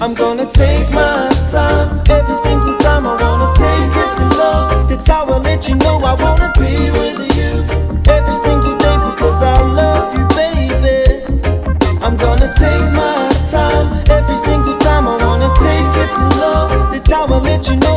I'm gonna take my time every single time. I wanna take it slow. That's how I let you know I wanna be with you every single day because I love you, baby. I'm gonna take my time every single time. I wanna take it slow. That's how I let you know.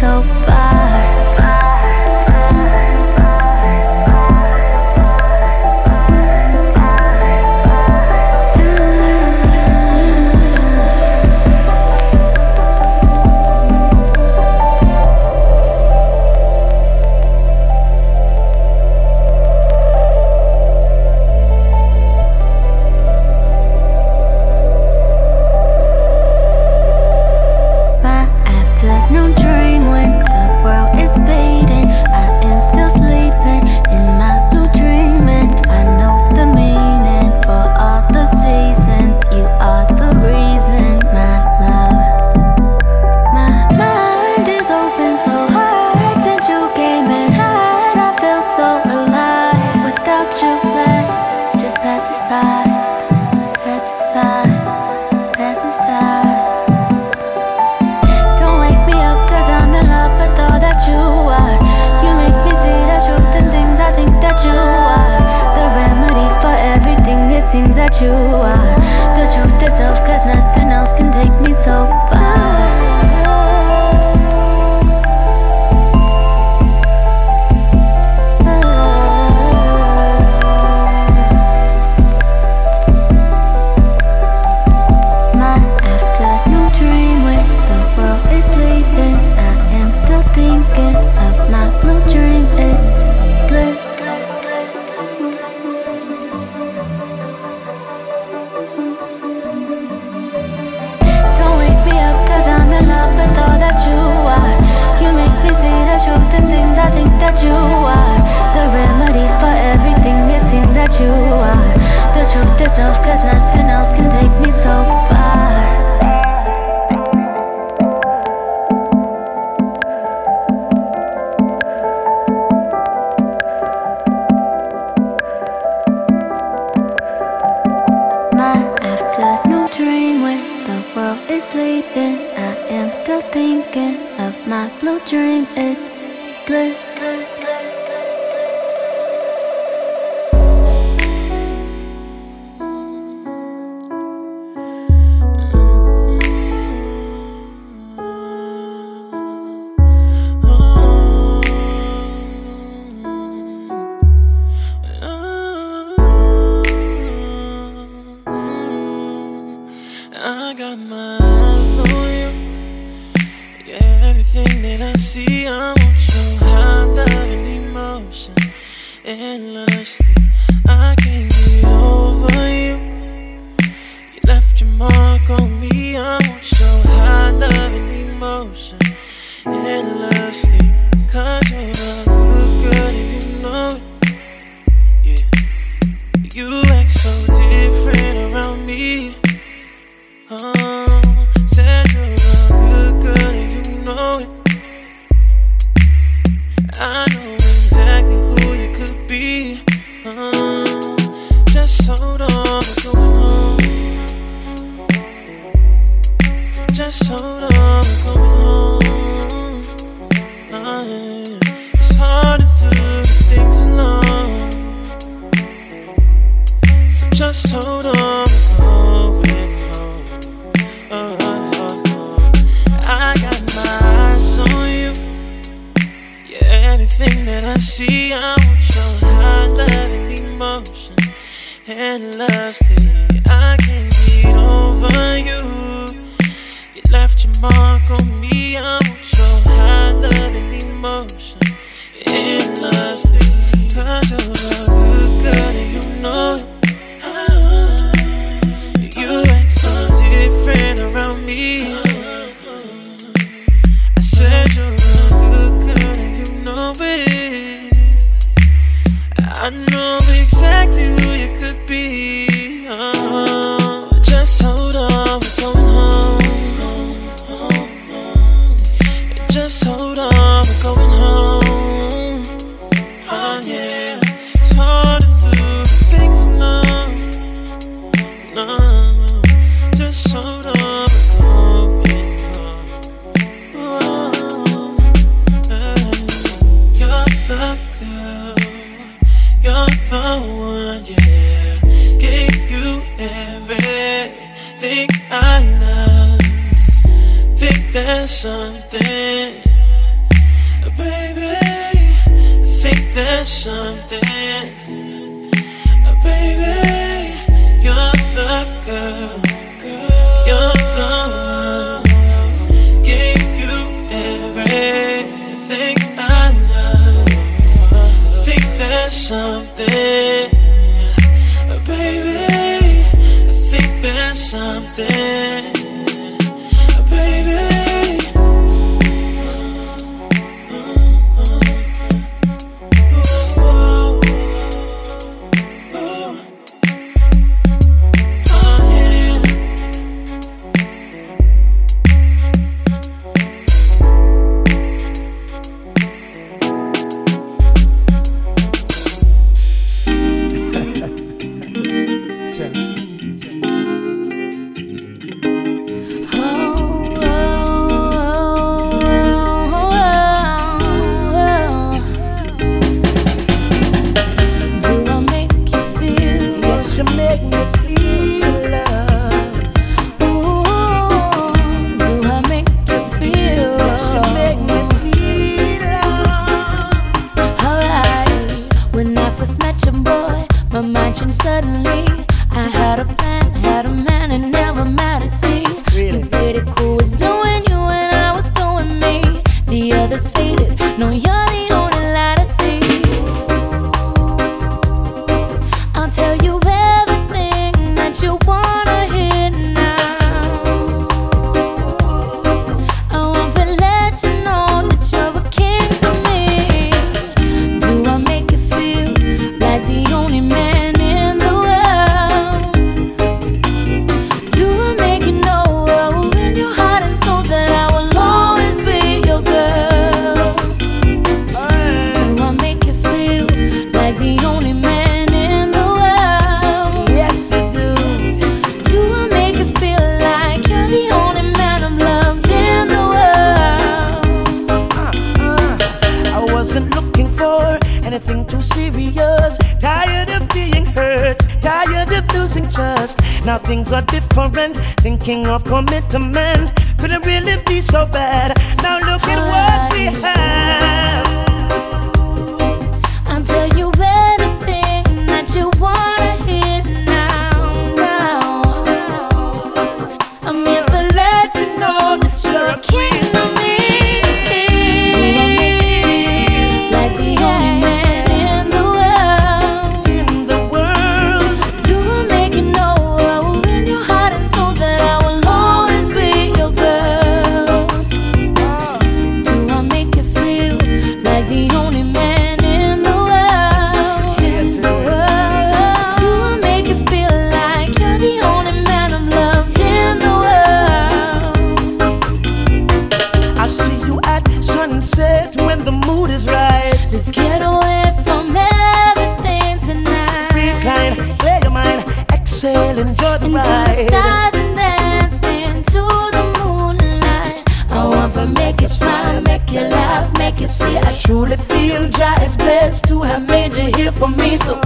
so far. You dream. It's feel for me. So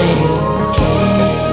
same.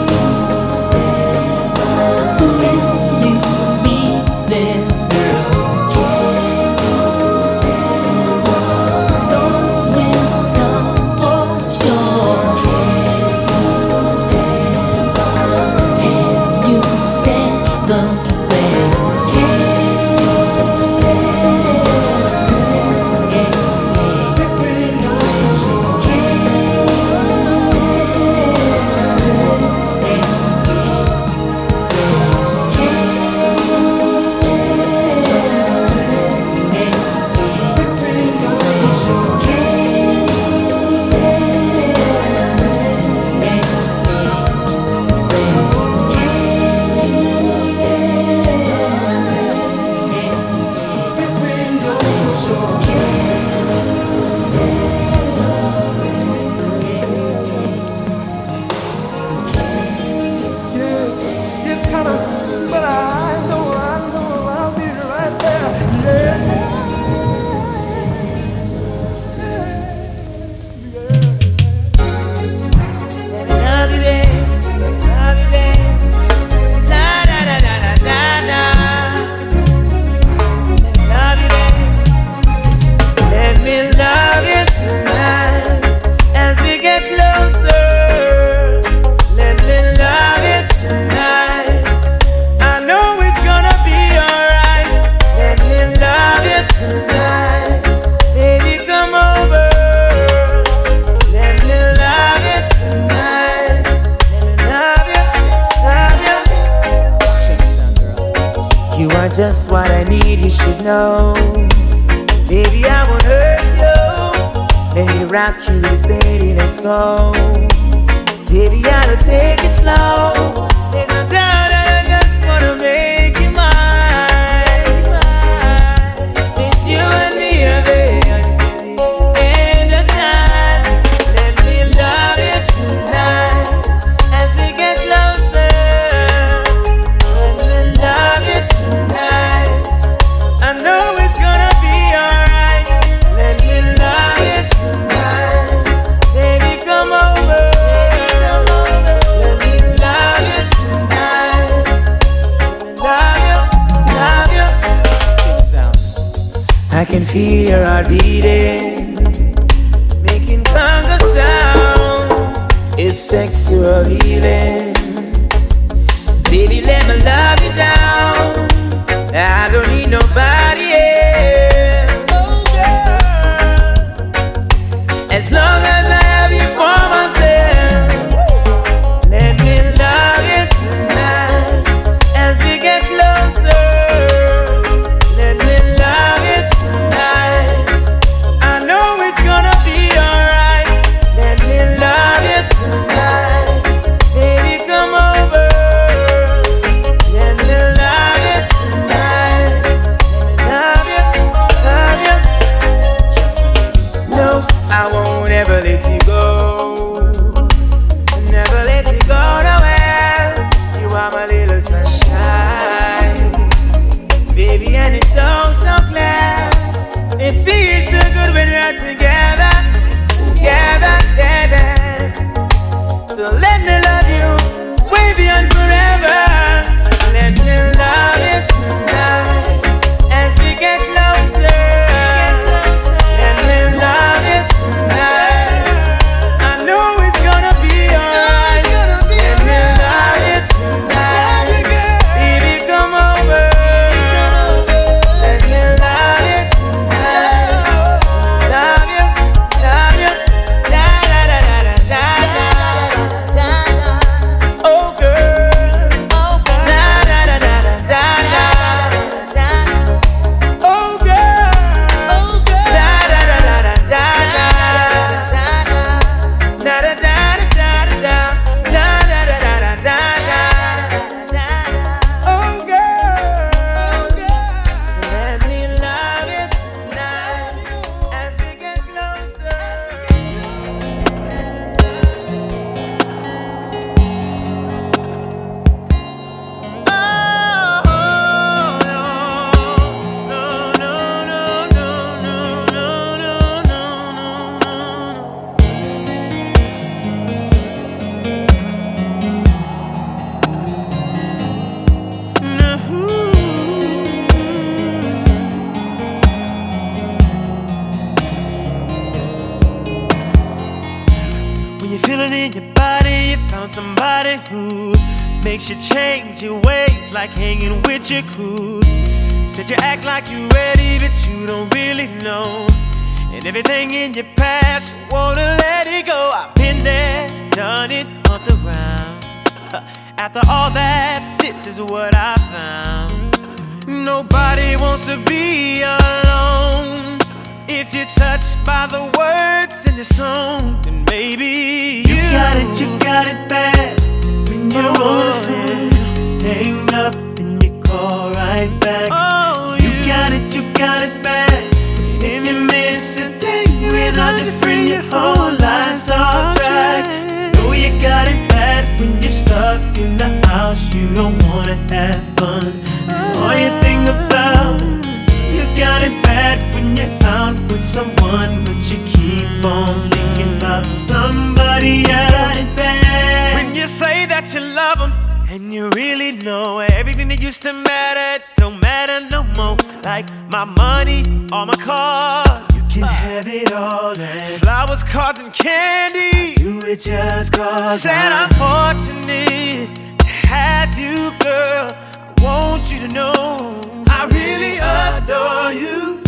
That you love them and you really know everything that used to matter don't matter no more. Like my money, all my cars, You can have it all and flowers, cards, and candy. do it just cause Said I'm fortunate to have you, girl. I want you to know I really adore you.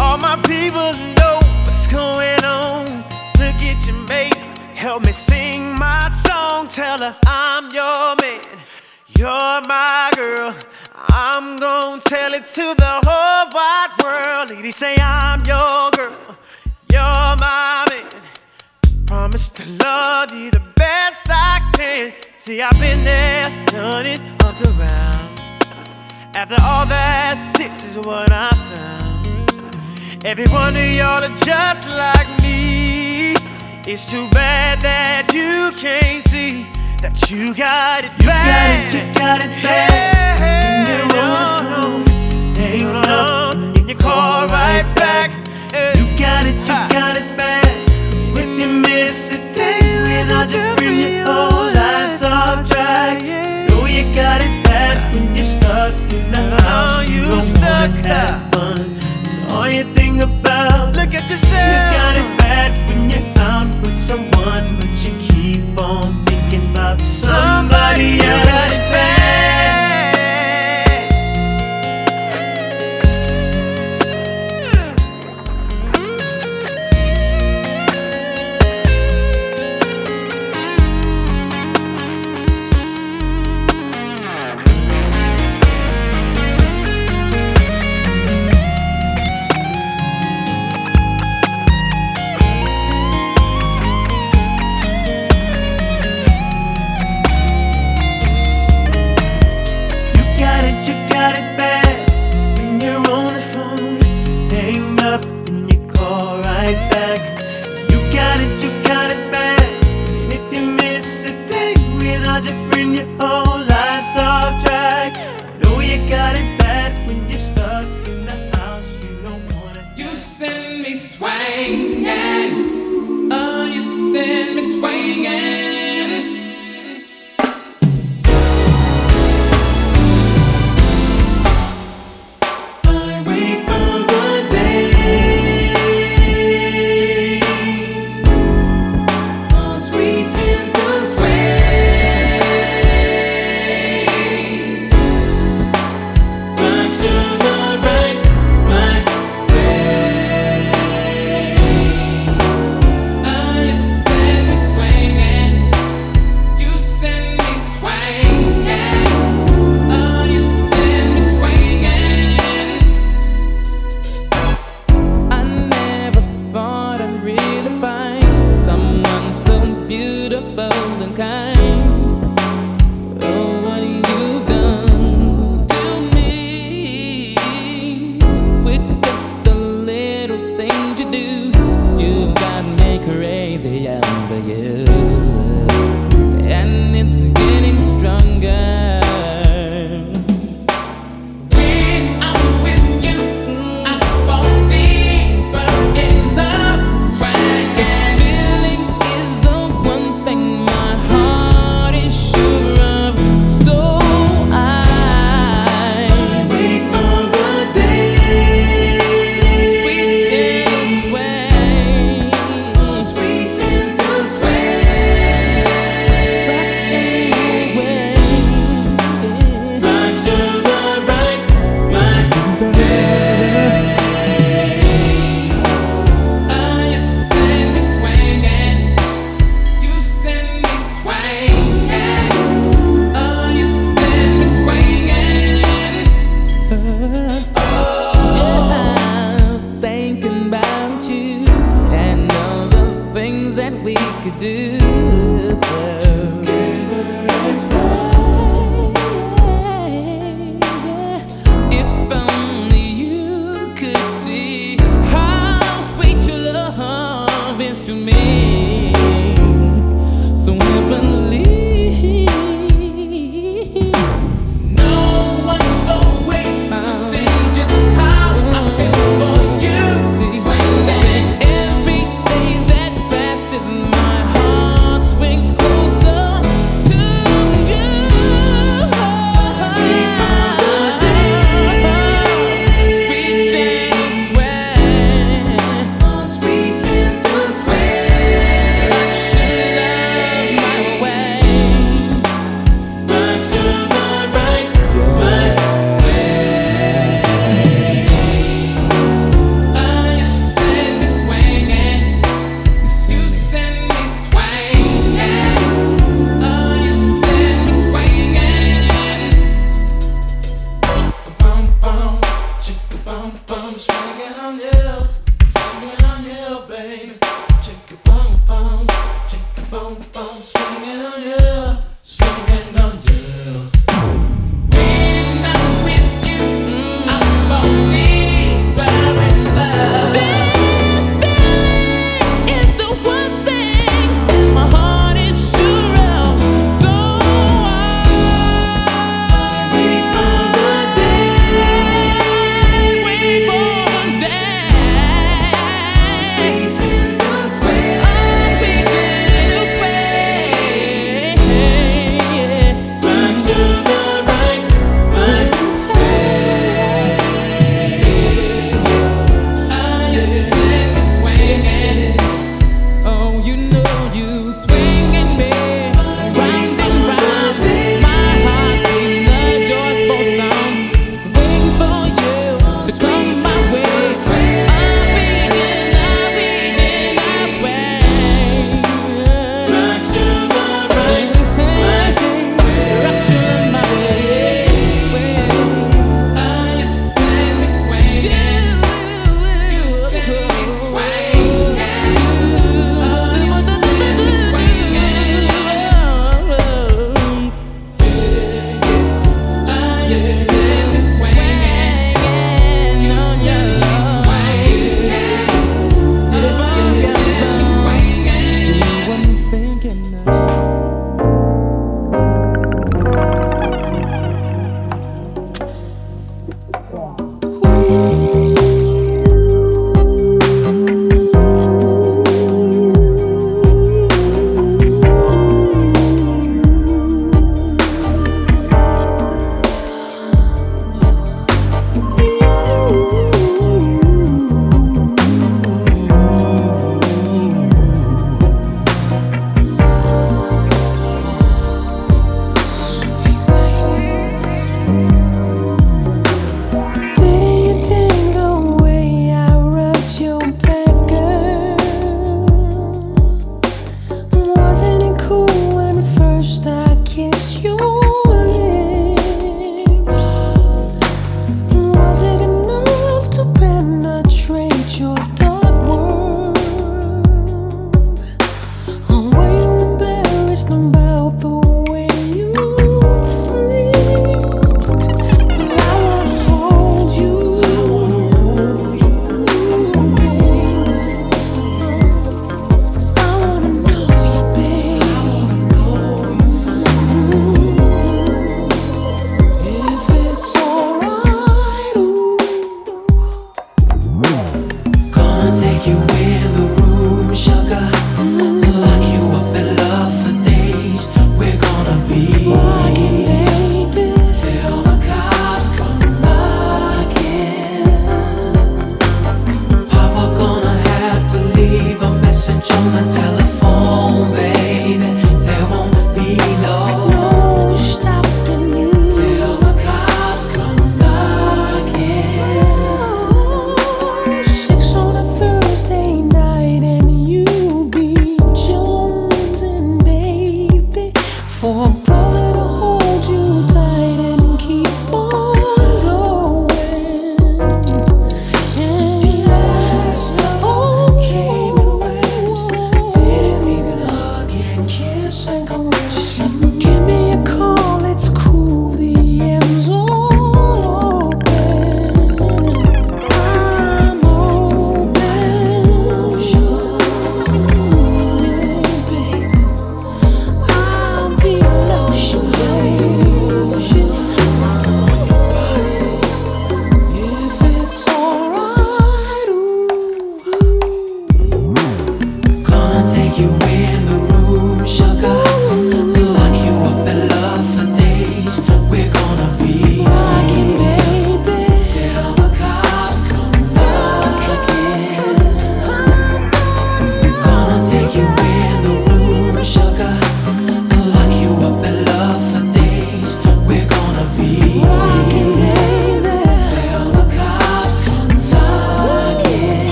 All my people know what's going on. Look at your mate, help me sing my song. Tell her I'm your man, you're my girl. I'm gonna tell it to the whole wide world. Ladies say I'm your girl, you're my man. Promise to love you the best I can. See, I've been there, done it, hopped around. After all that, this is what I found. Every one of y'all are just like me. It's too bad that you can't see that you got it You got it, you got it bad. When you're on the phone, hang up and you call right back. You got it, you got it bad. If you miss a day without your friend, your whole life's off track. Know you got it bad when you're stuck in the house. you don't stuck have fun. You think about, Look at yourself. you got it bad when you're out with someone, but you keep on thinking about somebody else.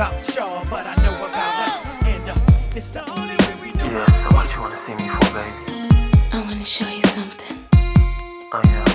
about y'all, but I know about us. And uh, it's the only way we know. Yes, what you wanna see me for, baby? I wanna show you something. Oh yeah.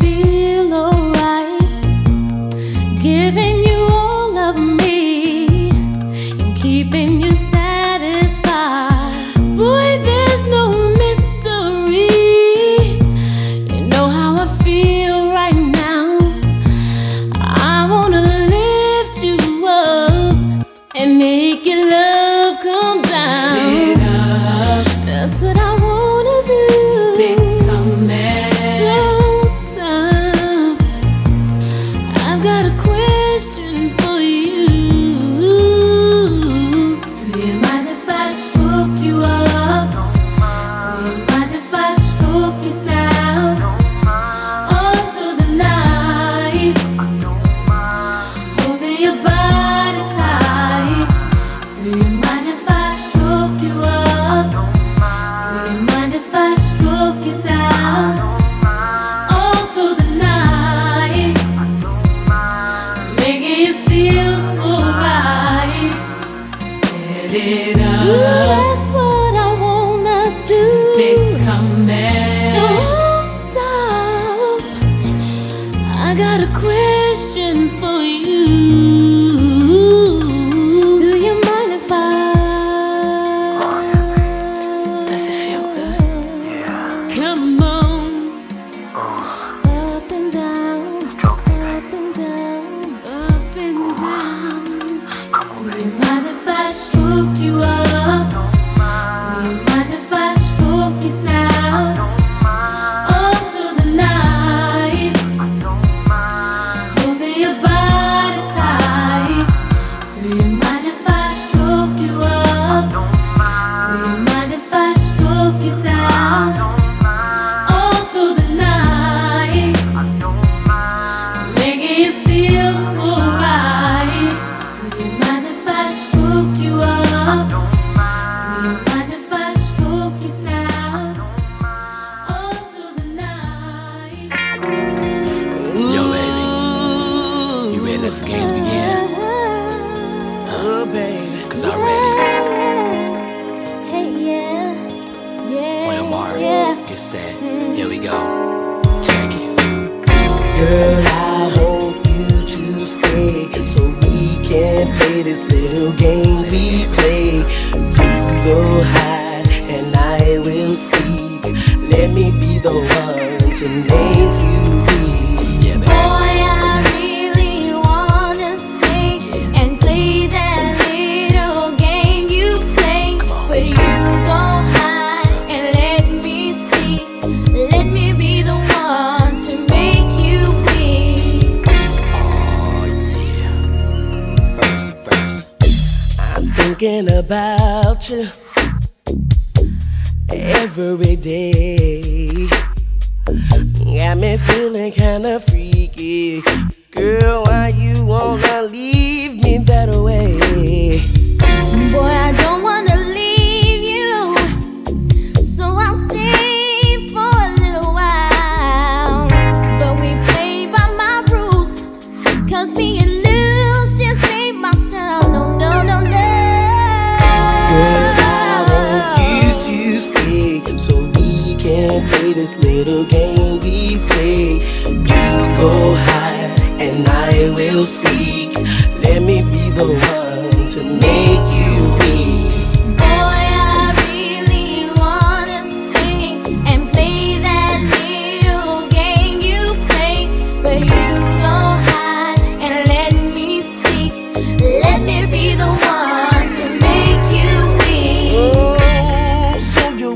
feel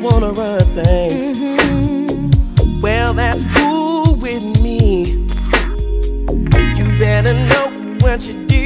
wanna run things. Mm-hmm. Well, that's cool with me. You better know what you do.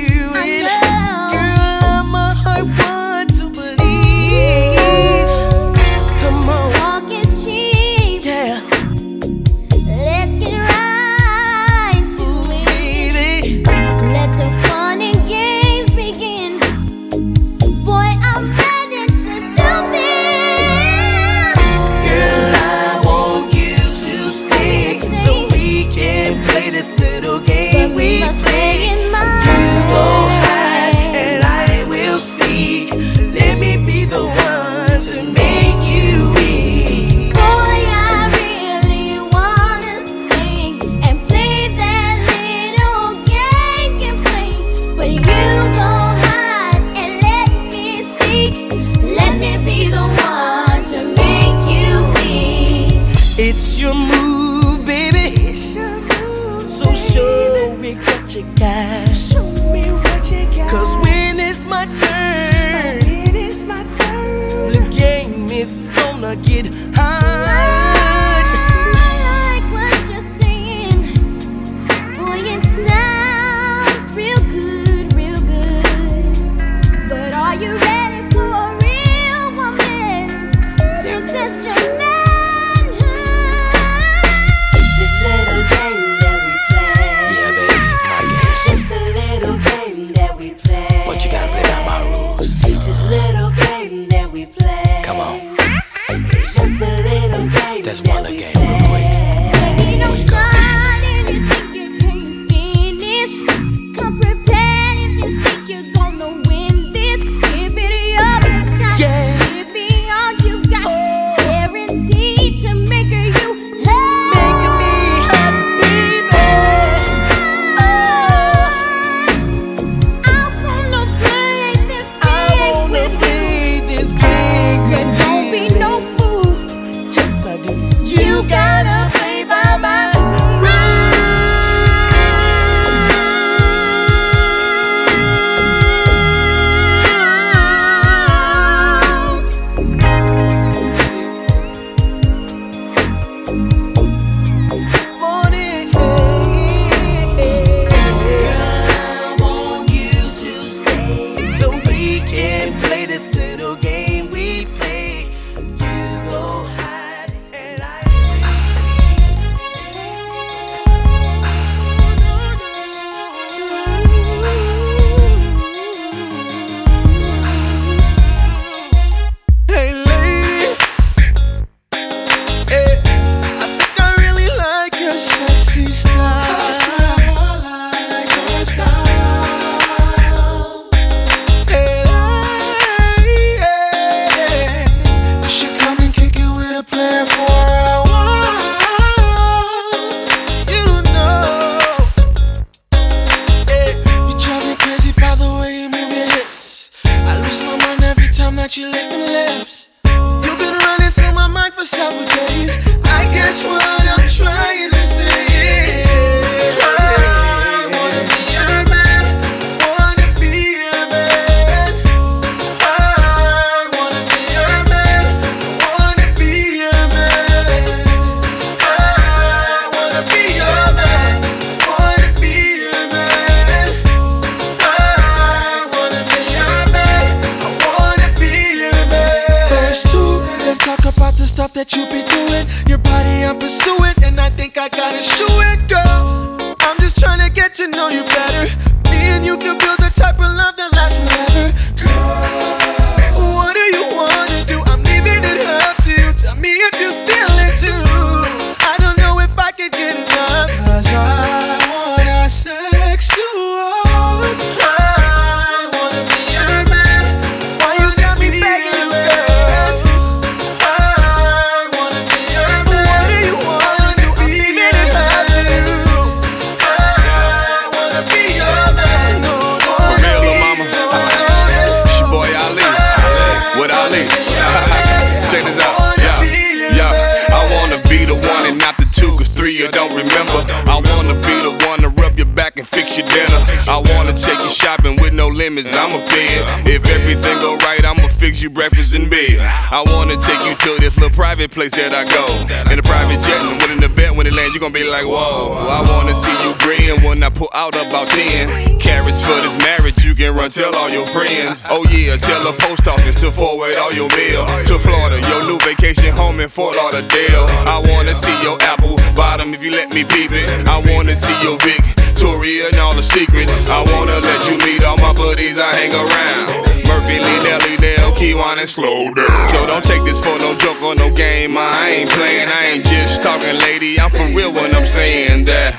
place that I go. In a private jet and winning the bet when it lands, you gonna be like, whoa. I wanna see you grin when I pull out about 10. Carats for this marriage, you can run tell all your friends. Oh yeah, tell the post office to forward all your mail to Florida, your new vacation home in Fort Lauderdale. I wanna see your apple bottom if you let me peep it. I wanna see your Victoria and all the secrets. I wanna let you meet all my buddies I hang around. Murphy, Lee, Nelly, Dale, Kyjuan, and slow down. Don't take this for no joke or no game. I ain't playing, I ain't just talking, lady. I'm for real when I'm saying that.